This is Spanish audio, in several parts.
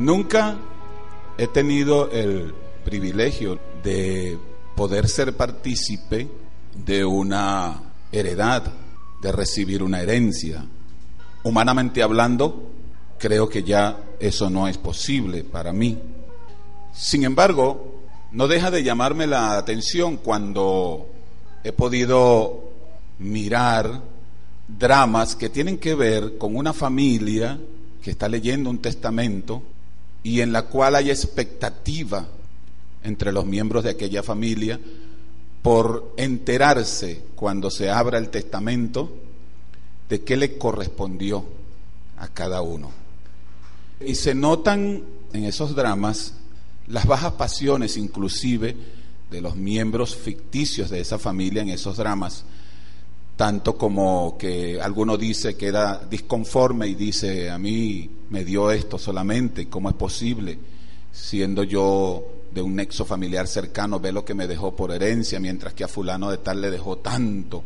Nunca he tenido el privilegio de poder ser partícipe de una heredad, de recibir una herencia. Humanamente hablando, creo que ya eso no es posible para mí. Sin embargo, no deja de llamarme la atención cuando he podido mirar dramas que tienen que ver con una familia que está leyendo un testamento y en la cual hay expectativa entre los miembros de aquella familia por enterarse cuando se abra el testamento de qué le correspondió a cada uno. Y se notan en esos dramas las bajas pasiones inclusive de los miembros ficticios de esa familia en esos dramas, tanto como que alguno dice que era disconforme y dice, a mí me dio esto solamente, ¿cómo es posible? Siendo yo de un nexo familiar cercano, ve lo que me dejó por herencia, mientras que a fulano de tal le dejó tanto.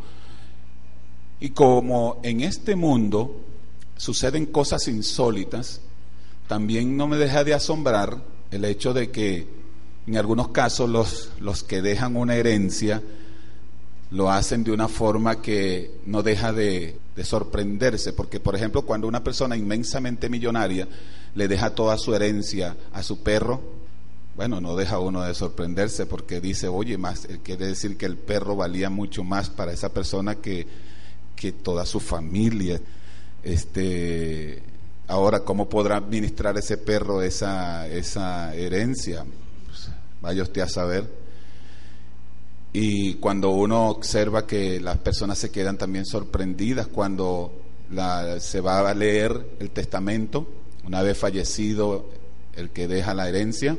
Y como en este mundo suceden cosas insólitas, también no me deja de asombrar el hecho de que en algunos casos los, los que dejan una herencia lo hacen de una forma que no deja de, de, sorprenderse, porque por ejemplo cuando una persona inmensamente millonaria le deja toda su herencia a su perro, bueno, no deja uno de sorprenderse porque dice, oye, más, eh, quiere decir que el perro valía mucho más para esa persona que, que toda su familia. Este, ahora, ¿cómo podrá administrar ese perro esa, esa herencia? Pues, vaya usted a saber. Y cuando uno observa que las personas se quedan también sorprendidas cuando la, se va a leer el testamento, una vez fallecido el que deja la herencia,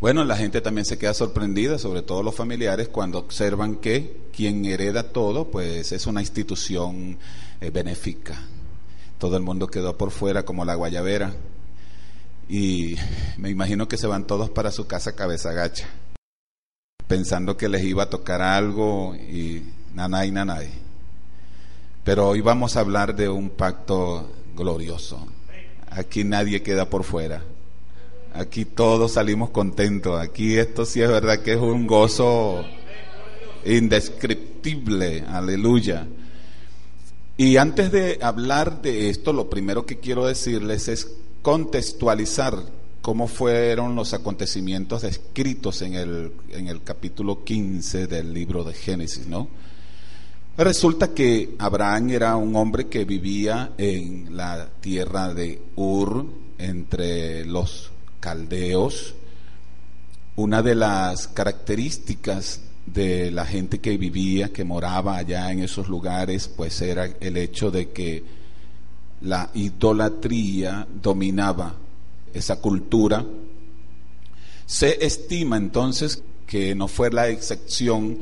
bueno, la gente también se queda sorprendida, sobre todo los familiares, cuando observan que quien hereda todo, pues es una institución eh, benéfica. Todo el mundo quedó por fuera como la guayabera. Y me imagino que se van todos para su casa cabeza gacha, pensando que les iba a tocar algo y nanay, nanay. Pero hoy vamos a hablar de un pacto glorioso. Aquí nadie queda por fuera. Aquí todos salimos contentos. Aquí esto sí es verdad que es un gozo indescriptible. Aleluya. Y antes de hablar de esto, lo primero que quiero decirles es contextualizar cómo fueron los acontecimientos descritos en el, en el capítulo 15 del libro de Génesis, ¿no? Resulta que Abraham era un hombre que vivía en la tierra de Ur, entre los caldeos, una de las características de la gente que vivía, que moraba allá en esos lugares, pues era el hecho de que la idolatría dominaba esa cultura. Se estima entonces que no fue la excepción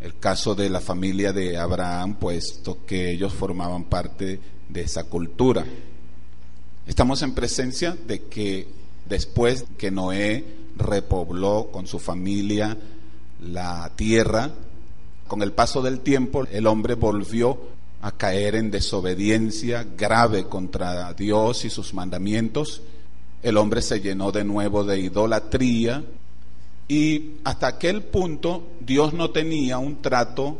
el caso de la familia de Abraham, puesto que ellos formaban parte de esa cultura. Estamos en presencia de que después que Noé repobló con su familia la tierra, con el paso del tiempo el hombre volvió a caer en desobediencia grave contra Dios y sus mandamientos. El hombre se llenó de nuevo de idolatría y hasta aquel punto Dios no tenía un trato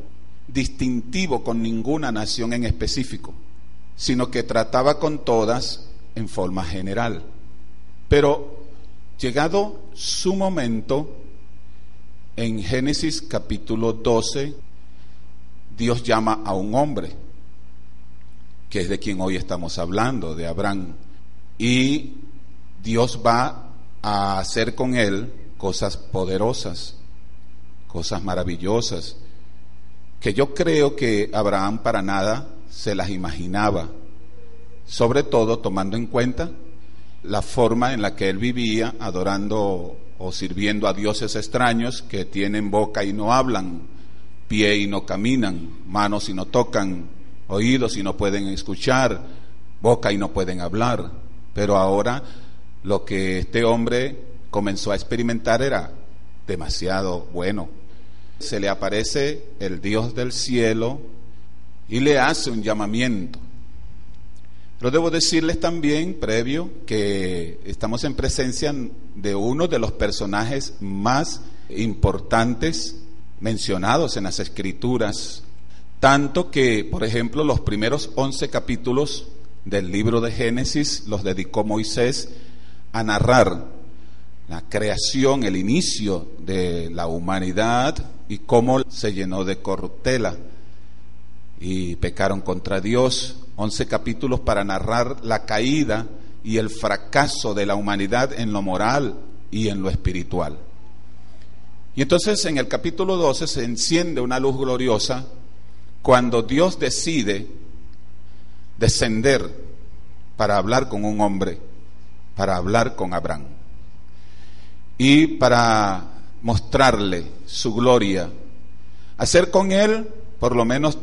distintivo con ninguna nación en específico, sino que trataba con todas en forma general. Pero llegado su momento, en Génesis capítulo 12, Dios llama a un hombre, que es de quien hoy estamos hablando, de Abraham, y Dios va a hacer con él cosas poderosas, cosas maravillosas, que yo creo que Abraham para nada se las imaginaba, sobre todo tomando en cuenta la forma en la que él vivía, adorando o sirviendo a dioses extraños que tienen boca y no hablan, pie y no caminan, manos y no tocan, oídos y no pueden escuchar, boca y no pueden hablar. Pero ahora lo que este hombre comenzó a experimentar era demasiado bueno. Se le aparece el Dios del cielo y le hace un llamamiento. Pero debo decirles también, previo, que estamos en presencia de uno de los personajes más importantes mencionados en las escrituras, tanto que, por ejemplo, los primeros 11 capítulos del libro de Génesis los dedicó Moisés a narrar la creación, el inicio de la humanidad y cómo se llenó de corruptela y pecaron contra Dios. Once capítulos para narrar la caída y el fracaso de la humanidad en lo moral y en lo espiritual. Y entonces en el capítulo 12 se enciende una luz gloriosa cuando Dios decide descender para hablar con un hombre, para hablar con Abraham y para mostrarle su gloria, hacer con él por lo menos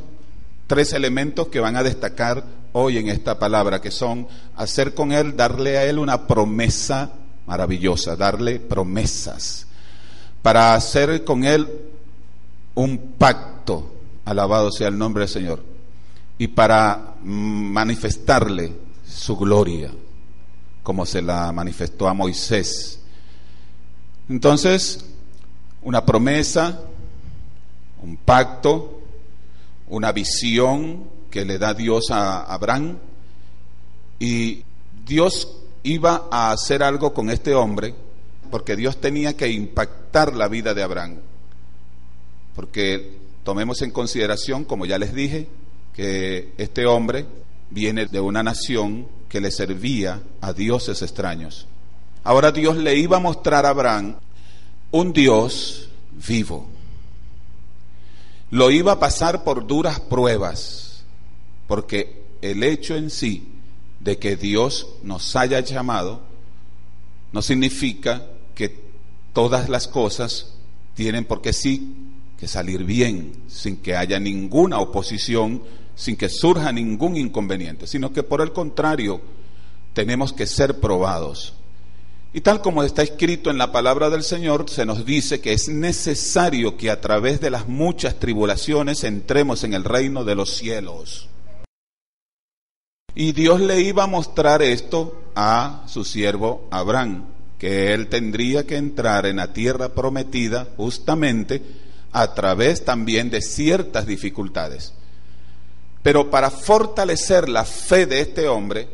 tres elementos que van a destacar hoy en esta palabra, que son hacer con él, darle a él una promesa maravillosa, darle promesas, para hacer con él un pacto, alabado sea el nombre del Señor, y para manifestarle su gloria, como se la manifestó a Moisés. Entonces, una promesa, un pacto, una visión que le da Dios a Abraham y Dios iba a hacer algo con este hombre porque Dios tenía que impactar la vida de Abraham. Porque tomemos en consideración, como ya les dije, que este hombre viene de una nación que le servía a dioses extraños. Ahora Dios le iba a mostrar a Abraham un Dios vivo lo iba a pasar por duras pruebas, porque el hecho en sí de que Dios nos haya llamado no significa que todas las cosas tienen por qué sí que salir bien, sin que haya ninguna oposición, sin que surja ningún inconveniente, sino que por el contrario, tenemos que ser probados. Y tal como está escrito en la palabra del Señor, se nos dice que es necesario que a través de las muchas tribulaciones entremos en el reino de los cielos. Y Dios le iba a mostrar esto a su siervo Abraham, que él tendría que entrar en la tierra prometida justamente a través también de ciertas dificultades. Pero para fortalecer la fe de este hombre,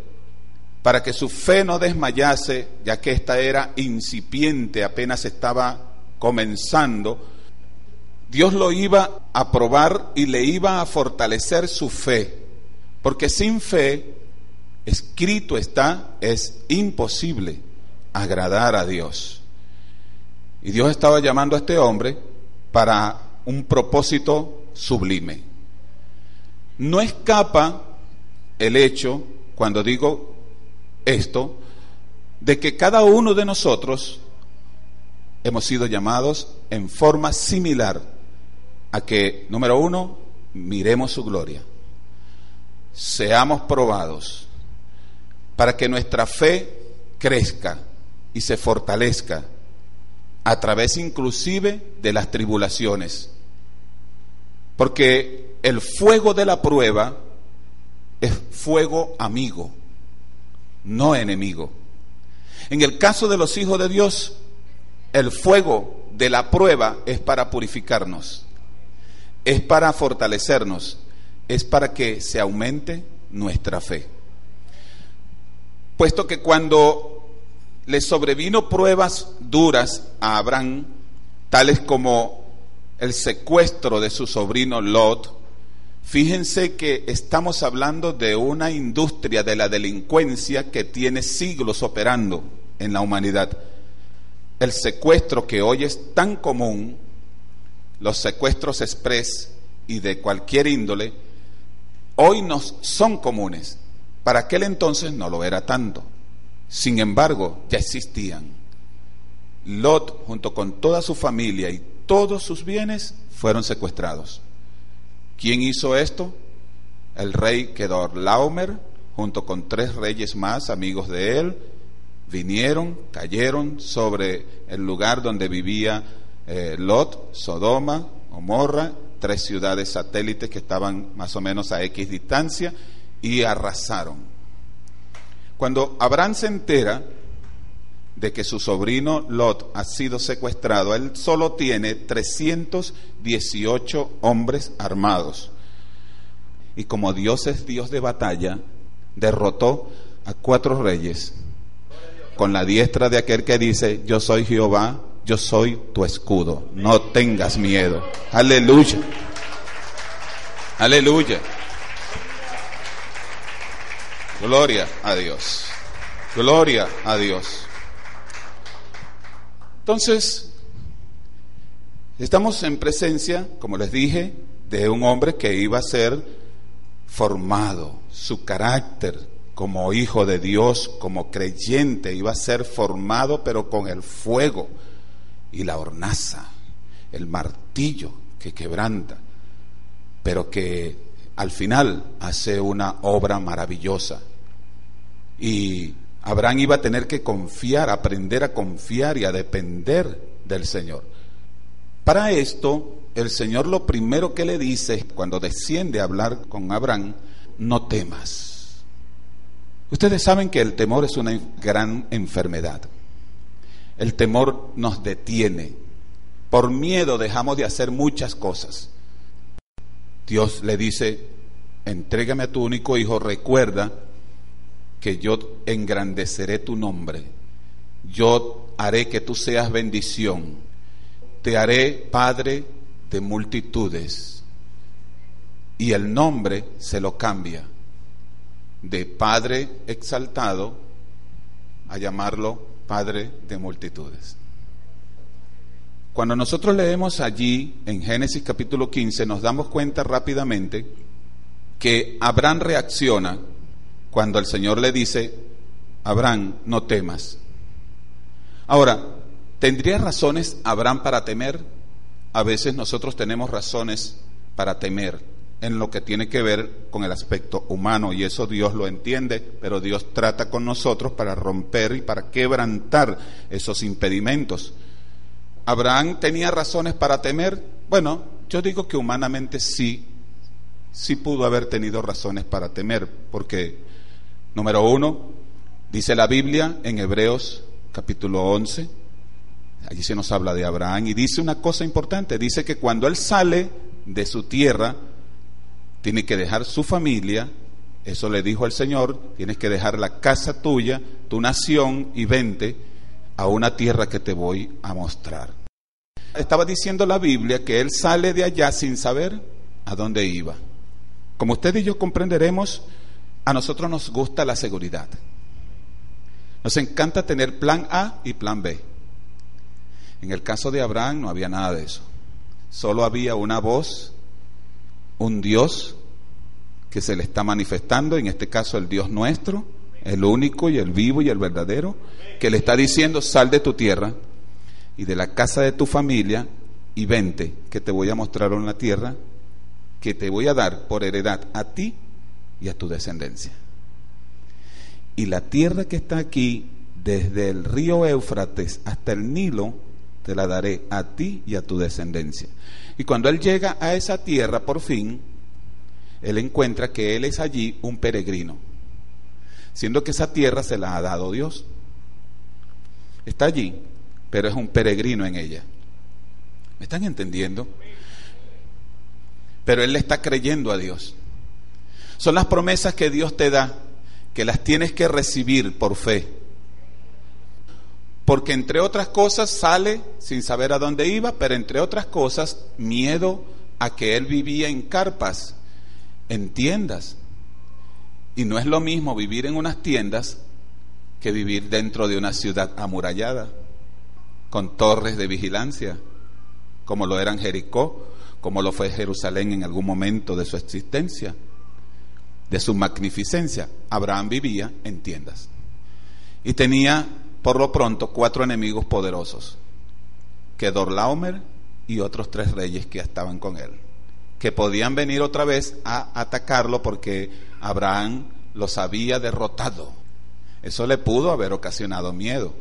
para que su fe no desmayase, ya que esta era incipiente, apenas estaba comenzando, Dios lo iba a probar y le iba a fortalecer su fe, porque sin fe, escrito está, es imposible agradar a Dios. Y Dios estaba llamando a este hombre para un propósito sublime. No escapa el hecho, cuando digo esto, de que cada uno de nosotros hemos sido llamados en forma similar a que, número uno, miremos su gloria, seamos probados, para que nuestra fe crezca y se fortalezca a través inclusive de las tribulaciones. Porque el fuego de la prueba es fuego amigo no enemigo. En el caso de los hijos de Dios, el fuego de la prueba es para purificarnos, es para fortalecernos, es para que se aumente nuestra fe. Puesto que cuando le sobrevino pruebas duras a Abraham, tales como el secuestro de su sobrino Lot, Fíjense que estamos hablando de una industria de la delincuencia que tiene siglos operando en la humanidad. El secuestro que hoy es tan común, los secuestros express y de cualquier índole, hoy nos son comunes. Para aquel entonces no lo era tanto. Sin embargo, ya existían. Lot, junto con toda su familia y todos sus bienes, fueron secuestrados. ¿Quién hizo esto? El rey Laomer, junto con tres reyes más, amigos de él, vinieron, cayeron sobre el lugar donde vivía eh, Lot, Sodoma, Gomorra, tres ciudades satélites que estaban más o menos a X distancia, y arrasaron. Cuando Abraham se entera de que su sobrino Lot ha sido secuestrado, él solo tiene 318 hombres armados. Y como Dios es Dios de batalla, derrotó a cuatro reyes con la diestra de aquel que dice, yo soy Jehová, yo soy tu escudo, no tengas miedo. Aleluya. Aleluya. Gloria a Dios. Gloria a Dios. Entonces, estamos en presencia, como les dije, de un hombre que iba a ser formado, su carácter como hijo de Dios, como creyente, iba a ser formado, pero con el fuego y la hornaza, el martillo que quebranta, pero que al final hace una obra maravillosa. Y Abraham iba a tener que confiar, aprender a confiar y a depender del Señor. Para esto, el Señor lo primero que le dice cuando desciende a hablar con Abraham, no temas. Ustedes saben que el temor es una gran enfermedad. El temor nos detiene. Por miedo dejamos de hacer muchas cosas. Dios le dice, entrégame a tu único hijo, recuerda yo engrandeceré tu nombre, yo haré que tú seas bendición, te haré padre de multitudes. Y el nombre se lo cambia de Padre exaltado a llamarlo Padre de multitudes. Cuando nosotros leemos allí en Génesis capítulo 15, nos damos cuenta rápidamente que Abraham reacciona cuando el Señor le dice, Abraham, no temas. Ahora, ¿tendría razones Abraham para temer? A veces nosotros tenemos razones para temer en lo que tiene que ver con el aspecto humano y eso Dios lo entiende, pero Dios trata con nosotros para romper y para quebrantar esos impedimentos. ¿Abraham tenía razones para temer? Bueno, yo digo que humanamente sí, sí pudo haber tenido razones para temer, porque, número uno, dice la Biblia en Hebreos capítulo 11, allí se nos habla de Abraham, y dice una cosa importante, dice que cuando él sale de su tierra, tiene que dejar su familia, eso le dijo el Señor, tienes que dejar la casa tuya, tu nación, y vente a una tierra que te voy a mostrar. Estaba diciendo la Biblia que él sale de allá sin saber a dónde iba. Como usted y yo comprenderemos, a nosotros nos gusta la seguridad. Nos encanta tener plan A y plan B. En el caso de Abraham no había nada de eso. Solo había una voz, un Dios que se le está manifestando, en este caso el Dios nuestro, el único y el vivo y el verdadero, que le está diciendo, sal de tu tierra y de la casa de tu familia y vente, que te voy a mostrar una tierra que te voy a dar por heredad a ti y a tu descendencia. Y la tierra que está aquí, desde el río Éufrates hasta el Nilo, te la daré a ti y a tu descendencia. Y cuando él llega a esa tierra, por fin, él encuentra que él es allí un peregrino siendo que esa tierra se la ha dado Dios. Está allí, pero es un peregrino en ella. ¿Me están entendiendo? Pero él le está creyendo a Dios. Son las promesas que Dios te da, que las tienes que recibir por fe. Porque entre otras cosas sale sin saber a dónde iba, pero entre otras cosas miedo a que él vivía en carpas, en tiendas, y no es lo mismo vivir en unas tiendas que vivir dentro de una ciudad amurallada, con torres de vigilancia, como lo eran Jericó, como lo fue Jerusalén en algún momento de su existencia, de su magnificencia. Abraham vivía en tiendas y tenía por lo pronto cuatro enemigos poderosos, que Dorlaomer y otros tres reyes que estaban con él que podían venir otra vez a atacarlo porque Abraham los había derrotado. Eso le pudo haber ocasionado miedo.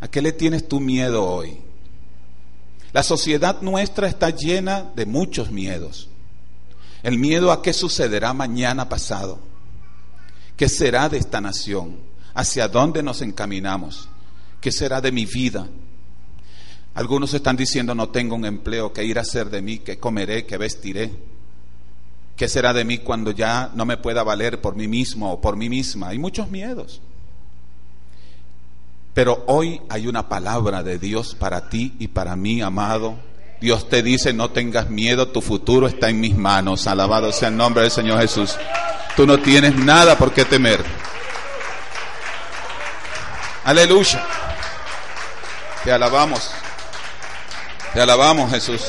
¿A qué le tienes tú miedo hoy? La sociedad nuestra está llena de muchos miedos. El miedo a qué sucederá mañana pasado. ¿Qué será de esta nación? ¿Hacia dónde nos encaminamos? ¿Qué será de mi vida? Algunos están diciendo no tengo un empleo, ¿qué irá a hacer de mí? ¿Qué comeré? ¿Qué vestiré? ¿Qué será de mí cuando ya no me pueda valer por mí mismo o por mí misma? Hay muchos miedos. Pero hoy hay una palabra de Dios para ti y para mí, amado. Dios te dice, no tengas miedo, tu futuro está en mis manos. Alabado sea el nombre del Señor Jesús. Tú no tienes nada por qué temer. Aleluya. Te alabamos. Te alabamos, Jesús.